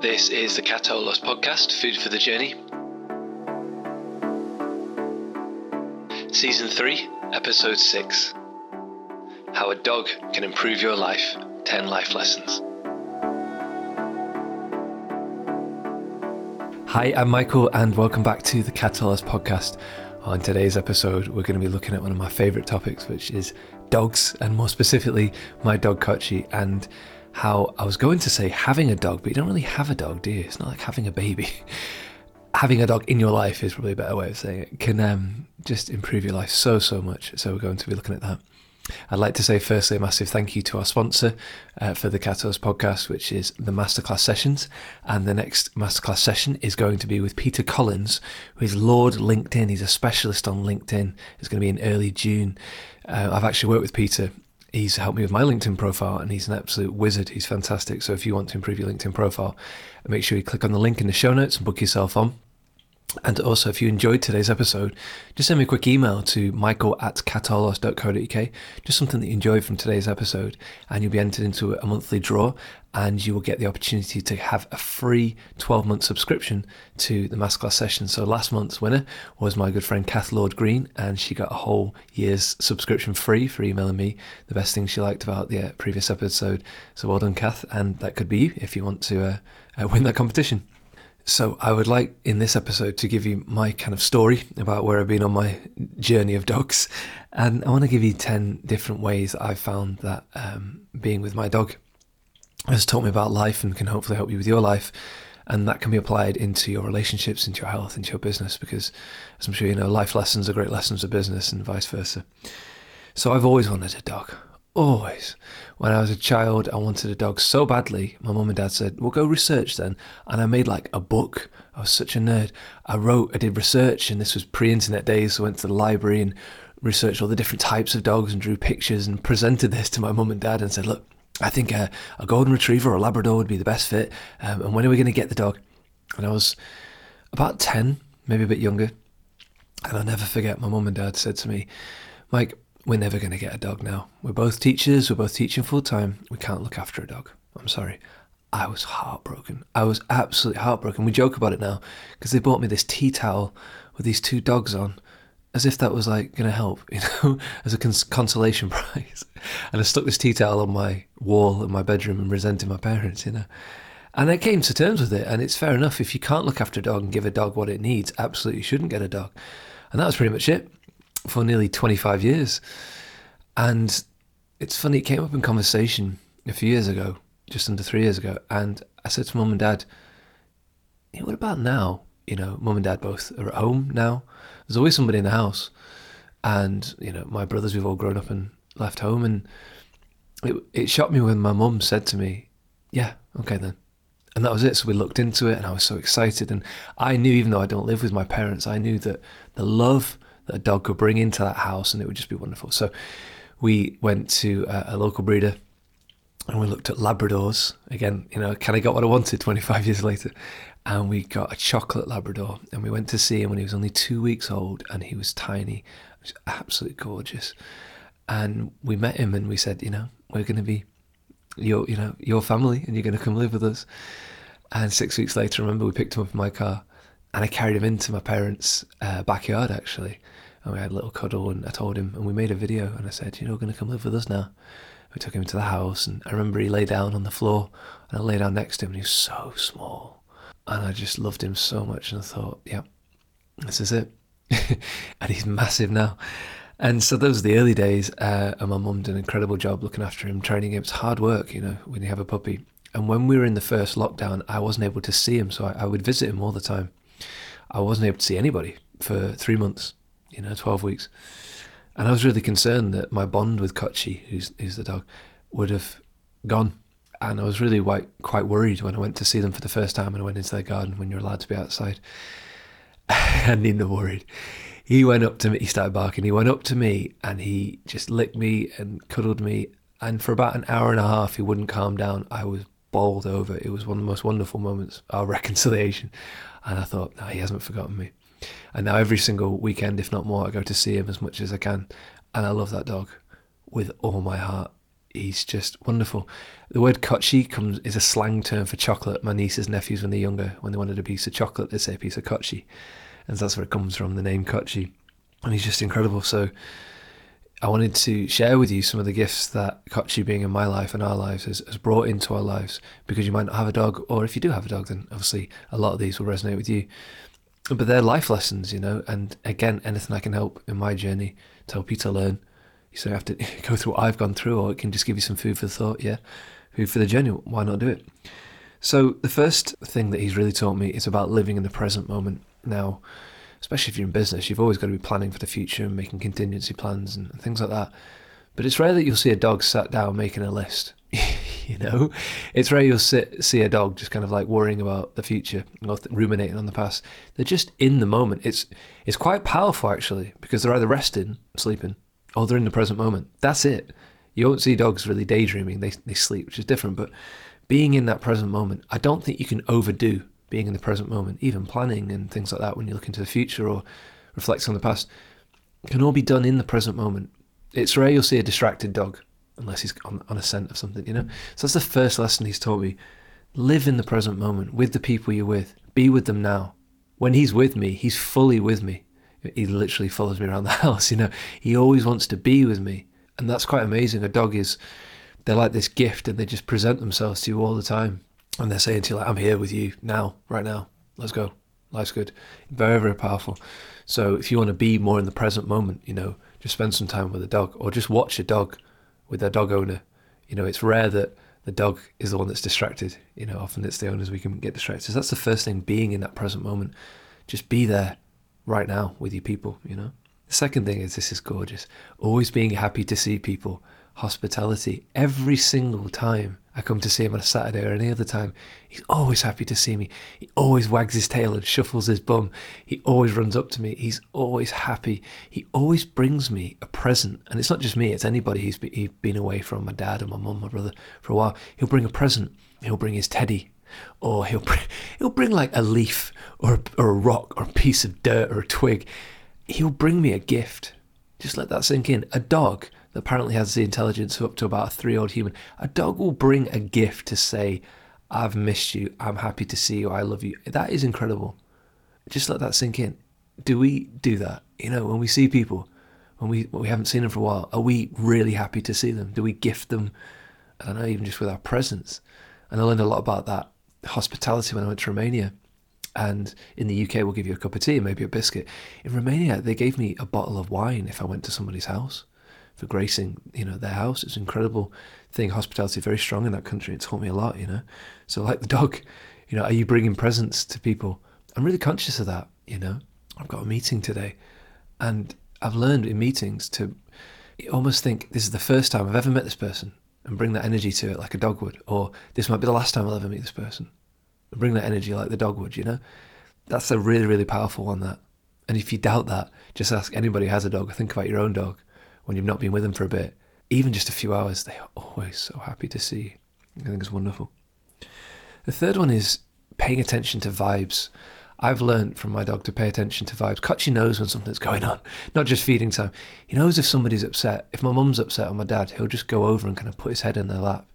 This is the Catolos podcast, Food for the Journey. Season 3, Episode 6 How a Dog Can Improve Your Life 10 Life Lessons. Hi, I'm Michael, and welcome back to the Catolos podcast. On today's episode, we're going to be looking at one of my favourite topics, which is dogs, and more specifically, my dog Kochi, and how I was going to say having a dog, but you don't really have a dog, do you? It's not like having a baby. having a dog in your life is probably a better way of saying it. Can um, just improve your life so so much. So we're going to be looking at that. I'd like to say firstly a massive thank you to our sponsor uh, for the Catolos podcast, which is the Masterclass Sessions. And the next Masterclass session is going to be with Peter Collins, who is Lord LinkedIn. He's a specialist on LinkedIn. It's going to be in early June. Uh, I've actually worked with Peter he's helped me with my LinkedIn profile and he's an absolute wizard. He's fantastic. So if you want to improve your LinkedIn profile, make sure you click on the link in the show notes and book yourself on. And also, if you enjoyed today's episode, just send me a quick email to michael at catolos.co.uk, just something that you enjoyed from today's episode, and you'll be entered into a monthly draw, and you will get the opportunity to have a free 12 month subscription to the Masterclass session. So, last month's winner was my good friend Kath Lord Green, and she got a whole year's subscription free for emailing me the best things she liked about the uh, previous episode. So, well done, Kath, and that could be you if you want to uh, uh, win that competition. So, I would like in this episode to give you my kind of story about where I've been on my journey of dogs. And I want to give you 10 different ways I've found that um, being with my dog has taught me about life and can hopefully help you with your life. And that can be applied into your relationships, into your health, into your business, because as I'm sure you know, life lessons are great lessons of business and vice versa. So, I've always wanted a dog. Always. When I was a child, I wanted a dog so badly. My mum and dad said, Well, go research then. And I made like a book. I was such a nerd. I wrote, I did research, and this was pre internet days. So I went to the library and researched all the different types of dogs and drew pictures and presented this to my mum and dad and said, Look, I think a, a golden retriever or a Labrador would be the best fit. Um, and when are we going to get the dog? And I was about 10, maybe a bit younger. And I'll never forget, my mum and dad said to me, Mike, we're never going to get a dog now. We're both teachers, we're both teaching full time. We can't look after a dog. I'm sorry. I was heartbroken. I was absolutely heartbroken. We joke about it now because they bought me this tea towel with these two dogs on, as if that was like going to help, you know, as a cons- consolation prize. And I stuck this tea towel on my wall in my bedroom and resented my parents, you know. And I came to terms with it. And it's fair enough. If you can't look after a dog and give a dog what it needs, absolutely shouldn't get a dog. And that was pretty much it for nearly 25 years. And it's funny, it came up in conversation a few years ago, just under three years ago. And I said to mum and dad, hey, what about now? You know, mum and dad both are at home now. There's always somebody in the house. And, you know, my brothers, we've all grown up and left home. And it, it shocked me when my mum said to me, yeah, okay then. And that was it. So we looked into it and I was so excited. And I knew, even though I don't live with my parents, I knew that the love that a dog could bring into that house, and it would just be wonderful. So we went to a, a local breeder and we looked at Labradors. Again, you know, kind of got what I wanted 25 years later. And we got a chocolate Labrador, and we went to see him when he was only two weeks old, and he was tiny, was absolutely gorgeous. And we met him, and we said, you know, we're going to be your, you know, your family, and you're going to come live with us. And six weeks later, I remember we picked him up in my car, and I carried him into my parents' uh, backyard actually, and we had a little cuddle. And I told him, and we made a video. And I said, "You're going to come live with us now." We took him to the house, and I remember he lay down on the floor, and I lay down next to him, and he was so small, and I just loved him so much. And I thought, "Yeah, this is it." and he's massive now. And so those are the early days, uh, and my mum did an incredible job looking after him, training him. It's hard work, you know, when you have a puppy. And when we were in the first lockdown, I wasn't able to see him, so I, I would visit him all the time. I wasn't able to see anybody for three months you know, 12 weeks. And I was really concerned that my bond with Kochi, who's, who's the dog, would have gone. And I was really quite, quite worried when I went to see them for the first time and I went into their garden when you're allowed to be outside. and Nina worried. He went up to me, he started barking. He went up to me and he just licked me and cuddled me. And for about an hour and a half, he wouldn't calm down. I was bowled over. It was one of the most wonderful moments, our reconciliation. And I thought, no, he hasn't forgotten me. And now every single weekend, if not more, I go to see him as much as I can. And I love that dog with all my heart. he's just wonderful. The word kochi comes is a slang term for chocolate. My nieces nephews, when they're younger, when they wanted a piece of chocolate, they say a piece of kochi, and that's where it comes from. The name kochi, and he's just incredible. So I wanted to share with you some of the gifts that Kochi being in my life and our lives has, has, brought into our lives because you might not have a dog, or if you do have a dog, then obviously a lot of these will resonate with you. But they're life lessons, you know, and again, anything I can help in my journey to help you to learn. You so you have to go through what I've gone through, or it can just give you some food for the thought, yeah, food for the journey. Why not do it? So the first thing that he's really taught me is about living in the present moment. Now, especially if you're in business, you've always got to be planning for the future and making contingency plans and things like that. But it's rare that you'll see a dog sat down making a list. you know, it's rare you'll sit, see a dog just kind of like worrying about the future or ruminating on the past. They're just in the moment. It's it's quite powerful actually because they're either resting, sleeping, or they're in the present moment. That's it. You won't see dogs really daydreaming. They they sleep, which is different. But being in that present moment, I don't think you can overdo being in the present moment, even planning and things like that when you look into the future or reflect on the past, can all be done in the present moment. It's rare you'll see a distracted dog unless he's on, on a scent of something, you know? So that's the first lesson he's taught me. Live in the present moment with the people you're with. Be with them now. When he's with me, he's fully with me. He literally follows me around the house, you know? He always wants to be with me. And that's quite amazing. A dog is, they're like this gift and they just present themselves to you all the time and they're saying to you like, "I'm here with you now, right now. Let's go. Life's good." Very, very powerful. So if you want to be more in the present moment, you know, just spend some time with a dog, or just watch a dog with their dog owner. You know, it's rare that the dog is the one that's distracted. You know, often it's the owners we can get distracted. So that's the first thing: being in that present moment. Just be there, right now, with your people. You know. The second thing is this is gorgeous. Always being happy to see people. Hospitality every single time I come to see him on a Saturday or any other time, he's always happy to see me. He always wags his tail and shuffles his bum. He always runs up to me. He's always happy. He always brings me a present. And it's not just me, it's anybody he's been away from, my dad and my mum, my brother, for a while. He'll bring a present. He'll bring his teddy. Or he'll bring, he'll bring like a leaf or or a rock or a piece of dirt or a twig. He'll bring me a gift. Just let that sink in. A dog that apparently has the intelligence of up to about a three year old human. A dog will bring a gift to say, I've missed you, I'm happy to see you, I love you. That is incredible. Just let that sink in. Do we do that? You know, when we see people, when we when we haven't seen them for a while, are we really happy to see them? Do we gift them? I don't know, even just with our presence. And I learned a lot about that hospitality when I went to Romania. And in the UK, we'll give you a cup of tea and maybe a biscuit. In Romania, they gave me a bottle of wine if I went to somebody's house for gracing, you know, their house. It's an incredible thing. Hospitality very strong in that country. It taught me a lot, you know. So like the dog, you know, are you bringing presents to people? I'm really conscious of that, you know. I've got a meeting today, and I've learned in meetings to almost think this is the first time I've ever met this person and bring that energy to it like a dog would, or this might be the last time I'll ever meet this person and bring that energy like the dog would, you know. That's a really, really powerful one. That, and if you doubt that, just ask anybody who has a dog. Think about your own dog when you've not been with them for a bit, even just a few hours, they are always so happy to see you. I think it's wonderful. The third one is paying attention to vibes. I've learned from my dog to pay attention to vibes. Kochi knows when something's going on, not just feeding time. He knows if somebody's upset. If my mum's upset or my dad, he'll just go over and kind of put his head in their lap.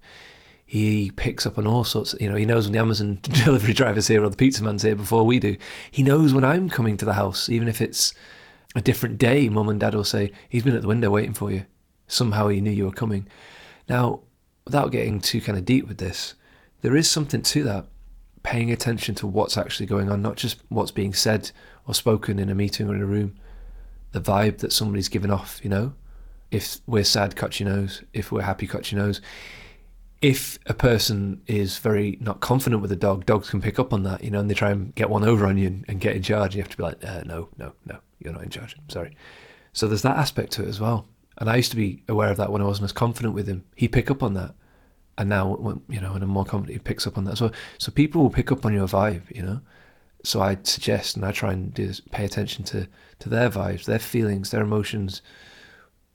He picks up on all sorts. Of, you know, he knows when the Amazon delivery driver's here or the pizza man's here before we do. He knows when I'm coming to the house, even if it's a different day, mum and dad will say, He's been at the window waiting for you. Somehow he knew you were coming. Now, without getting too kind of deep with this, there is something to that. Paying attention to what's actually going on, not just what's being said or spoken in a meeting or in a room, the vibe that somebody's given off, you know? If we're sad, Kochi nose. If we're happy, Kochi nose. If a person is very not confident with a dog, dogs can pick up on that, you know, and they try and get one over on you and, and get in charge. You have to be like, uh, no, no, no, you're not in charge. Sorry. So there's that aspect to it as well. And I used to be aware of that when I wasn't as confident with him. He pick up on that. And now, when, you know, when I'm more confident, he picks up on that. So, so people will pick up on your vibe, you know. So I suggest, and I try and do pay attention to to their vibes, their feelings, their emotions.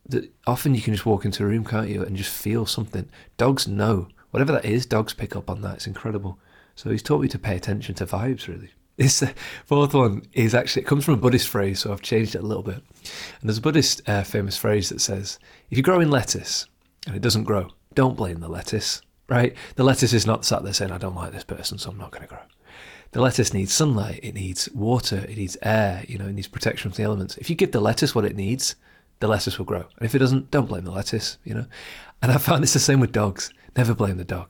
That often you can just walk into a room, can't you, and just feel something. Dogs know whatever that is. Dogs pick up on that. It's incredible. So he's taught me to pay attention to vibes, really. This fourth one is actually, it comes from a Buddhist phrase, so I've changed it a little bit. And there's a Buddhist uh, famous phrase that says, if you're growing lettuce and it doesn't grow, don't blame the lettuce, right? The lettuce is not sat there saying, I don't like this person, so I'm not going to grow. The lettuce needs sunlight, it needs water, it needs air, you know, it needs protection from the elements. If you give the lettuce what it needs, the lettuce will grow. And if it doesn't, don't blame the lettuce, you know. And I found it's the same with dogs. Never blame the dog.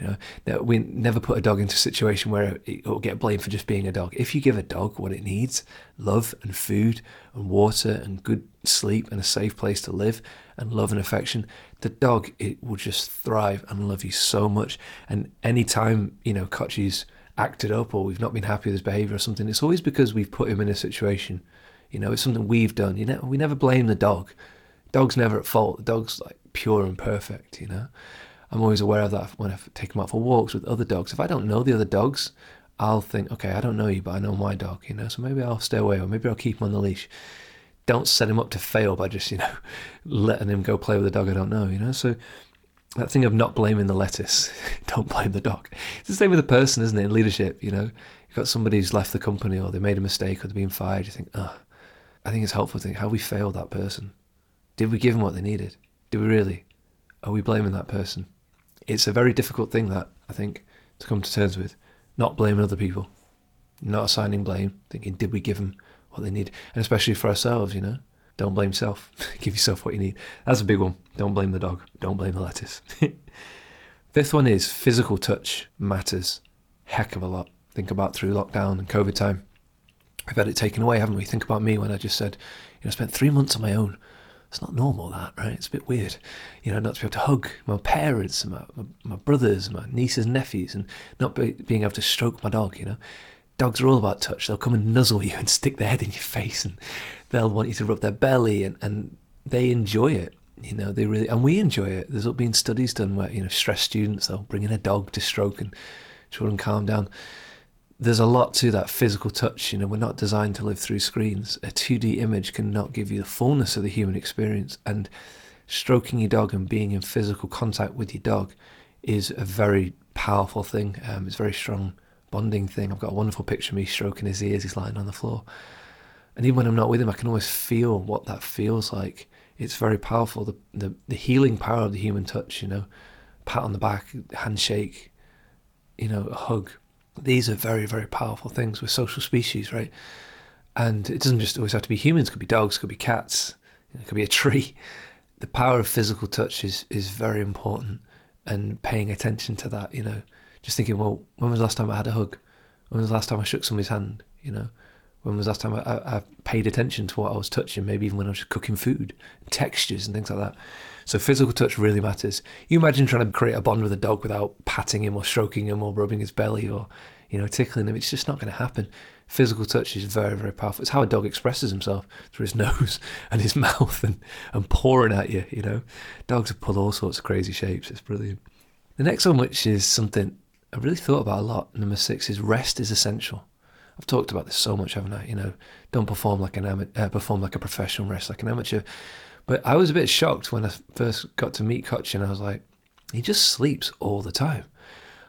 You know, that we never put a dog into a situation where it will get blamed for just being a dog. If you give a dog what it needs, love and food and water and good sleep and a safe place to live and love and affection, the dog it will just thrive and love you so much. And anytime, you know, Kochi's acted up or we've not been happy with his behaviour or something, it's always because we've put him in a situation. You know, it's something we've done. You know, we never blame the dog. Dog's never at fault. The dog's like pure and perfect, you know. I'm always aware of that when I take them out for walks with other dogs. If I don't know the other dogs, I'll think, okay, I don't know you, but I know my dog, you know, so maybe I'll stay away or maybe I'll keep him on the leash. Don't set him up to fail by just, you know, letting him go play with a dog I don't know, you know. So that thing of not blaming the lettuce, don't blame the dog. It's the same with a person, isn't it? In leadership, you know, you've got somebody who's left the company or they made a mistake or they're being fired. You think, oh, I think it's helpful to think, how we failed that person? Did we give them what they needed? Did we really? Are we blaming that person? It's a very difficult thing that I think to come to terms with. Not blaming other people, not assigning blame, thinking did we give them what they need, and especially for ourselves, you know. Don't blame self. Give yourself what you need. That's a big one. Don't blame the dog. Don't blame the lettuce. Fifth one is physical touch matters. Heck of a lot. Think about through lockdown and COVID time. We've had it taken away, haven't we? Think about me when I just said, you know, I spent three months on my own it's not normal that right? It's a bit weird. You know not to be able to hug my parents and my, my, my brothers my nieces and nephews and not be, being able to stroke my dog you know. Dogs are all about touch. They'll come and nuzzle you and stick their head in your face and they'll want you to rub their belly and, and they enjoy it you know. They really and we enjoy it. There's been studies done where you know stressed students they'll bring in a dog to stroke and children calm down there's a lot to that physical touch. You know, we're not designed to live through screens. A 2D image cannot give you the fullness of the human experience. And stroking your dog and being in physical contact with your dog is a very powerful thing. Um, it's a very strong bonding thing. I've got a wonderful picture of me stroking his ears. He's lying on the floor. And even when I'm not with him, I can always feel what that feels like. It's very powerful. The, the, the healing power of the human touch, you know, pat on the back, handshake, you know, a hug these are very, very powerful things. We're social species, right? And it doesn't just always have to be humans. It could be dogs, it could be cats, it could be a tree. The power of physical touch is is very important, and paying attention to that. You know, just thinking, well, when was the last time I had a hug? When was the last time I shook somebody's hand? You know, when was the last time I, I, I paid attention to what I was touching? Maybe even when I was cooking food, textures and things like that. So physical touch really matters. You imagine trying to create a bond with a dog without patting him or stroking him or rubbing his belly or you know tickling him. It's just not going to happen. Physical touch is very very powerful. It's how a dog expresses himself through his nose and his mouth and and pouring at you. You know, dogs pull all sorts of crazy shapes. It's brilliant. The next one, which is something I really thought about a lot, number six, is rest is essential. I've talked about this so much, haven't I? You know, don't perform like an amateur, uh, perform like a professional, rest like an amateur. But I was a bit shocked when I first got to meet Koch and I was like, he just sleeps all the time.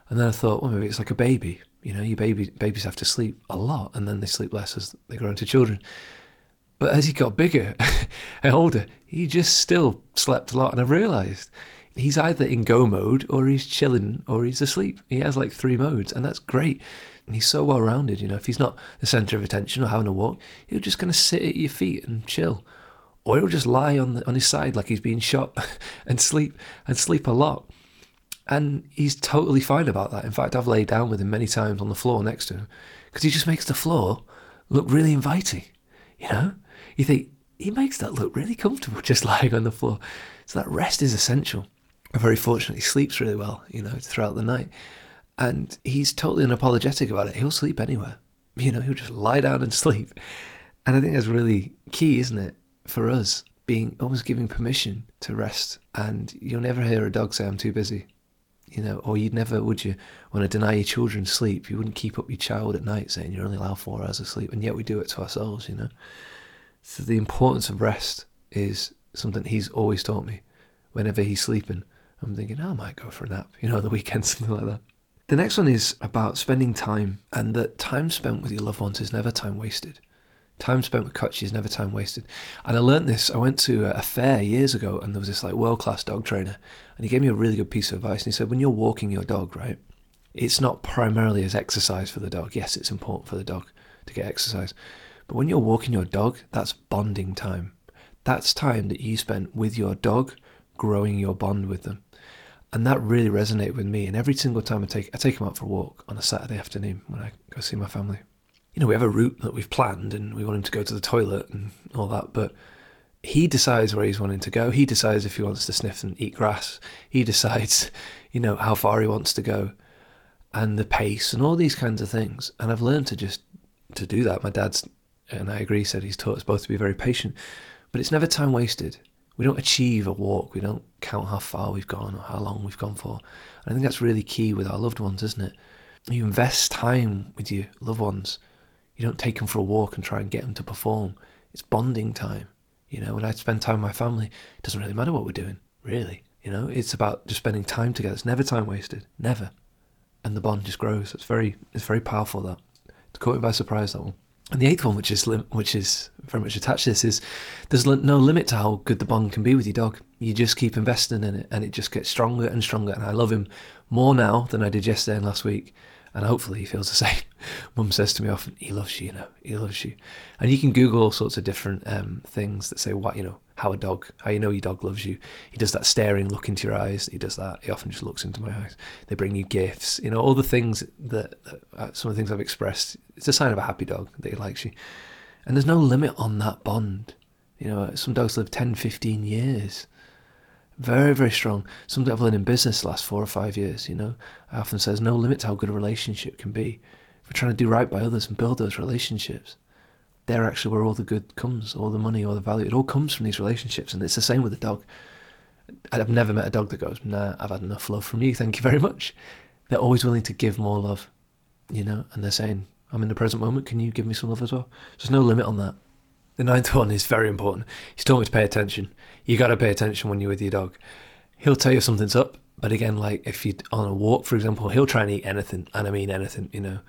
And then I thought, well, maybe it's like a baby. You know, you baby babies have to sleep a lot and then they sleep less as they grow into children. But as he got bigger and older, he just still slept a lot. And I realised he's either in go mode or he's chilling or he's asleep. He has like three modes, and that's great. And he's so well rounded, you know. If he's not the centre of attention or having a walk, he'll just kind of sit at your feet and chill or he'll just lie on the, on his side like he's being shot and sleep and sleep a lot. And he's totally fine about that. In fact, I've laid down with him many times on the floor next to him because he just makes the floor look really inviting. You know, you think he makes that look really comfortable just lying on the floor. So that rest is essential. Very fortunate, he sleeps really well, you know, throughout the night. And he's totally unapologetic about it. He'll sleep anywhere. You know, he'll just lie down and sleep. And I think that's really key, isn't it? for us being almost giving permission to rest. And you'll never hear a dog say, I'm too busy. You know, or you'd never, would you, want to deny your children sleep? You wouldn't keep up your child at night saying you're only allowed four hours of sleep. And yet we do it to ourselves, you know. So the importance of rest is something he's always taught me. Whenever he's sleeping, I'm thinking, oh, I might go for a nap, you know, the weekend, something like that. The next one is about spending time, and that time spent with your loved ones is never time wasted Time spent with Kochi is never time wasted. And I learned this. I went to a fair years ago and there was this like world class dog trainer and he gave me a really good piece of advice. And he said, when you're walking your dog, right, it's not primarily as exercise for the dog. Yes, it's important for the dog to get exercise. But when you're walking your dog, that's bonding time. That's time that you spent with your dog, growing your bond with them. And that really resonated with me. And every single time I take I take him out for a walk on a Saturday afternoon when I go see my family. You know, we have a route that we've planned and we want him to go to the toilet and all that, but he decides where he's wanting to go. He decides if he wants to sniff and eat grass. He decides, you know, how far he wants to go and the pace and all these kinds of things. And I've learned to just to do that. My dad's and I agree said he's taught us both to be very patient, but it's never time wasted. We don't achieve a walk. We don't count how far we've gone or how long we've gone for. And I think that's really key with our loved ones, isn't it? You invest time with your loved ones. You don't take them for a walk and try and get them to perform. It's bonding time. You know, when I spend time with my family, it doesn't really matter what we're doing, really. You know, it's about just spending time together. It's never time wasted, never. And the bond just grows. It's very, it's very powerful. That to caught me by surprise. That one. And the eighth one, which is lim- which is very much attached to this, is there's no limit to how good the bond can be with your dog. You just keep investing in it, and it just gets stronger and stronger. And I love him more now than I did yesterday and last week and hopefully he feels the same. Mum says to me often, "He loves you, you know. He loves you." And you can Google all sorts of different um, things that say what you know, how a dog, how you know your dog loves you. He does that staring look into your eyes. He does that. He often just looks into my eyes. They bring you gifts. You know, all the things that, that uh, some of the things I've expressed. It's a sign of a happy dog that he likes you. And there's no limit on that bond. You know, some dogs live 10, 15 years very, very strong. Something I've learned in business the last four or five years, you know. I often say there's no limit to how good a relationship can be. If we're trying to do right by others and build those relationships, they're actually where all the good comes, all the money, all the value. It all comes from these relationships. And it's the same with a dog. I've never met a dog that goes, nah, I've had enough love from you, thank you very much. They're always willing to give more love, you know, and they're saying, I'm in the present moment, can you give me some love as well? So There's no limit on that. The ninth one is very important. He's told me to pay attention. You got to pay attention when you're with your dog. He'll tell you something's up, but again, like if you're on a walk, for example, he'll try and eat anything, and I mean anything, you know,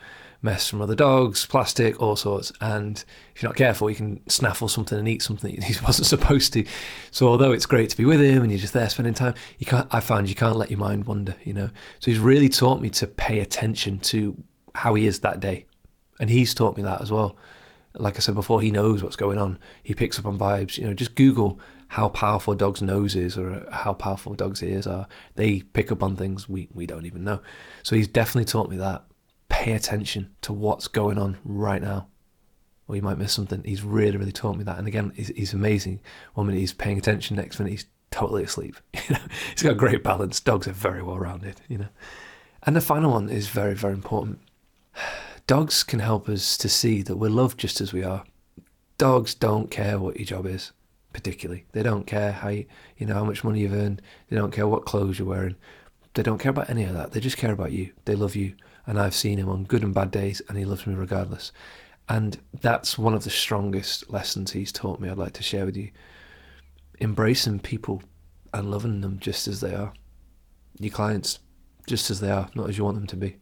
mess from other dogs, plastic, all sorts. And if you're not careful, you can snaffle something and eat something he wasn't supposed to. So although it's great to be with him and you're just there spending time, you can't. I find you can't let your mind wander, you know. So he's really taught me to pay attention to how he is that day, and he's taught me that as well like I said before, he knows what's going on. He picks up on vibes. You know, just Google how powerful a dog's nose is or how powerful dog's ears are. They pick up on things we, we don't even know. So he's definitely taught me that. Pay attention to what's going on right now. Or you might miss something. He's really, really taught me that. And again, he's, he's amazing. One minute he's paying attention, next minute he's totally asleep. You know, he's got great balance. Dogs are very well rounded, you know. And the final one is very, very important Dogs can help us to see that we're loved just as we are. Dogs don't care what your job is, particularly. They don't care how you, you know how much money you've earned. They don't care what clothes you're wearing. They don't care about any of that. They just care about you. They love you. And I've seen him on good and bad days, and he loves me regardless. And that's one of the strongest lessons he's taught me. I'd like to share with you. Embracing people and loving them just as they are. Your clients, just as they are, not as you want them to be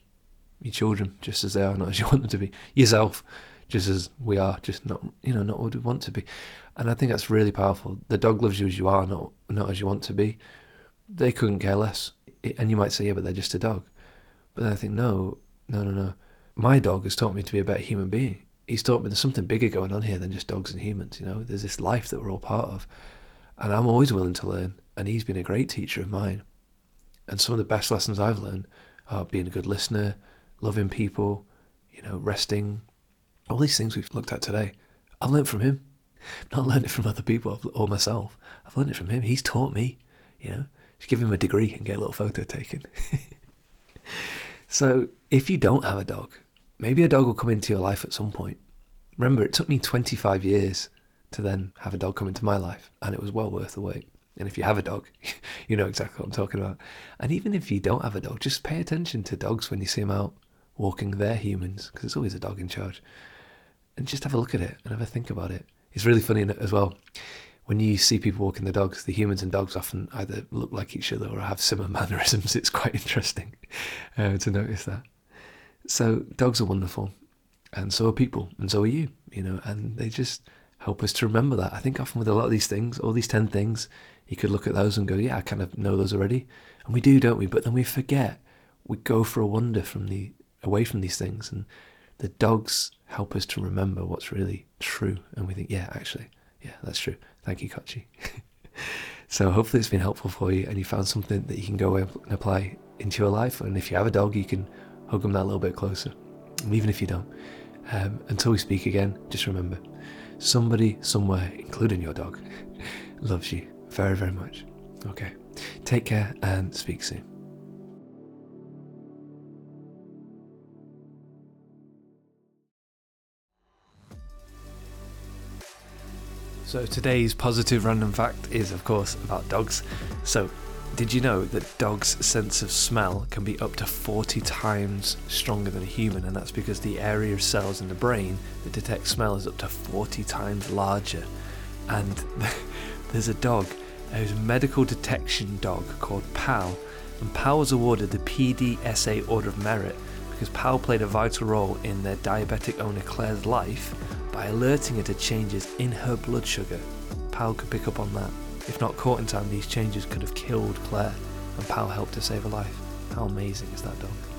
your children just as they are, not as you want them to be. Yourself, just as we are, just not you know not what we want to be. And I think that's really powerful. The dog loves you as you are, not not as you want to be. They couldn't care less. And you might say, yeah, but they're just a dog. But then I think, no, no, no, no. My dog has taught me to be a better human being. He's taught me there's something bigger going on here than just dogs and humans. You know, there's this life that we're all part of, and I'm always willing to learn. And he's been a great teacher of mine. And some of the best lessons I've learned are being a good listener, loving people, you know, resting, all these things we've looked at today. I've learned from him. I've not learned it from other people or myself. I've learned it from him. He's taught me, you know, just give him a degree and get a little photo taken. so if you don't have a dog, maybe a dog will come into your life at some point. Remember, it took me 25 years to then have a dog come into my life, and it was well worth the wait. And if you have a dog, you know exactly what I'm talking about. And even if you don't have a dog, just pay attention to dogs when you see them out walking their humans, because it's always a dog in charge, and just have a look at it and have a think about it. It's really funny as well. When you see people walking the dogs, the humans and dogs often either look like each other or have similar mannerisms. It's quite interesting uh, to notice that. So, dogs are wonderful. and so are people, and so are you, you know, and they just help us to remember that. I think often with a lot of these things, all these 10 things, you could look at those and go, yeah, I kind of know those already. And we do, don't we? But then we forget. We go for a wander from the away from these things and the dogs help us to remember what's really true. And we think, yeah, actually, yeah, that's true. Thank you, Kochi. so hopefully it's been helpful for you and you found something that you can go and apply into your life. And if you have a dog, you can hug them that little bit closer. Even if you don't. Um, until we speak again, just remember somebody somewhere, including your dog, loves you very, very much. Okay. Take care and speak soon. So today's positive random fact is, of course, about dogs. So, did you know that dogs' sense of smell can be up to 40 times stronger than a human? And that's because the area of cells in the brain that detect smell is up to 40 times larger. And there's a dog, who's a medical detection dog called Pal. And Pal was awarded the PDSA Order of Merit because Pal played a vital role in their diabetic owner Claire's life by alerting her to changes in her blood sugar. Pal could pick up on that. If not caught in time, these changes could have killed Claire, and Pal helped to save her life. How amazing is that dog?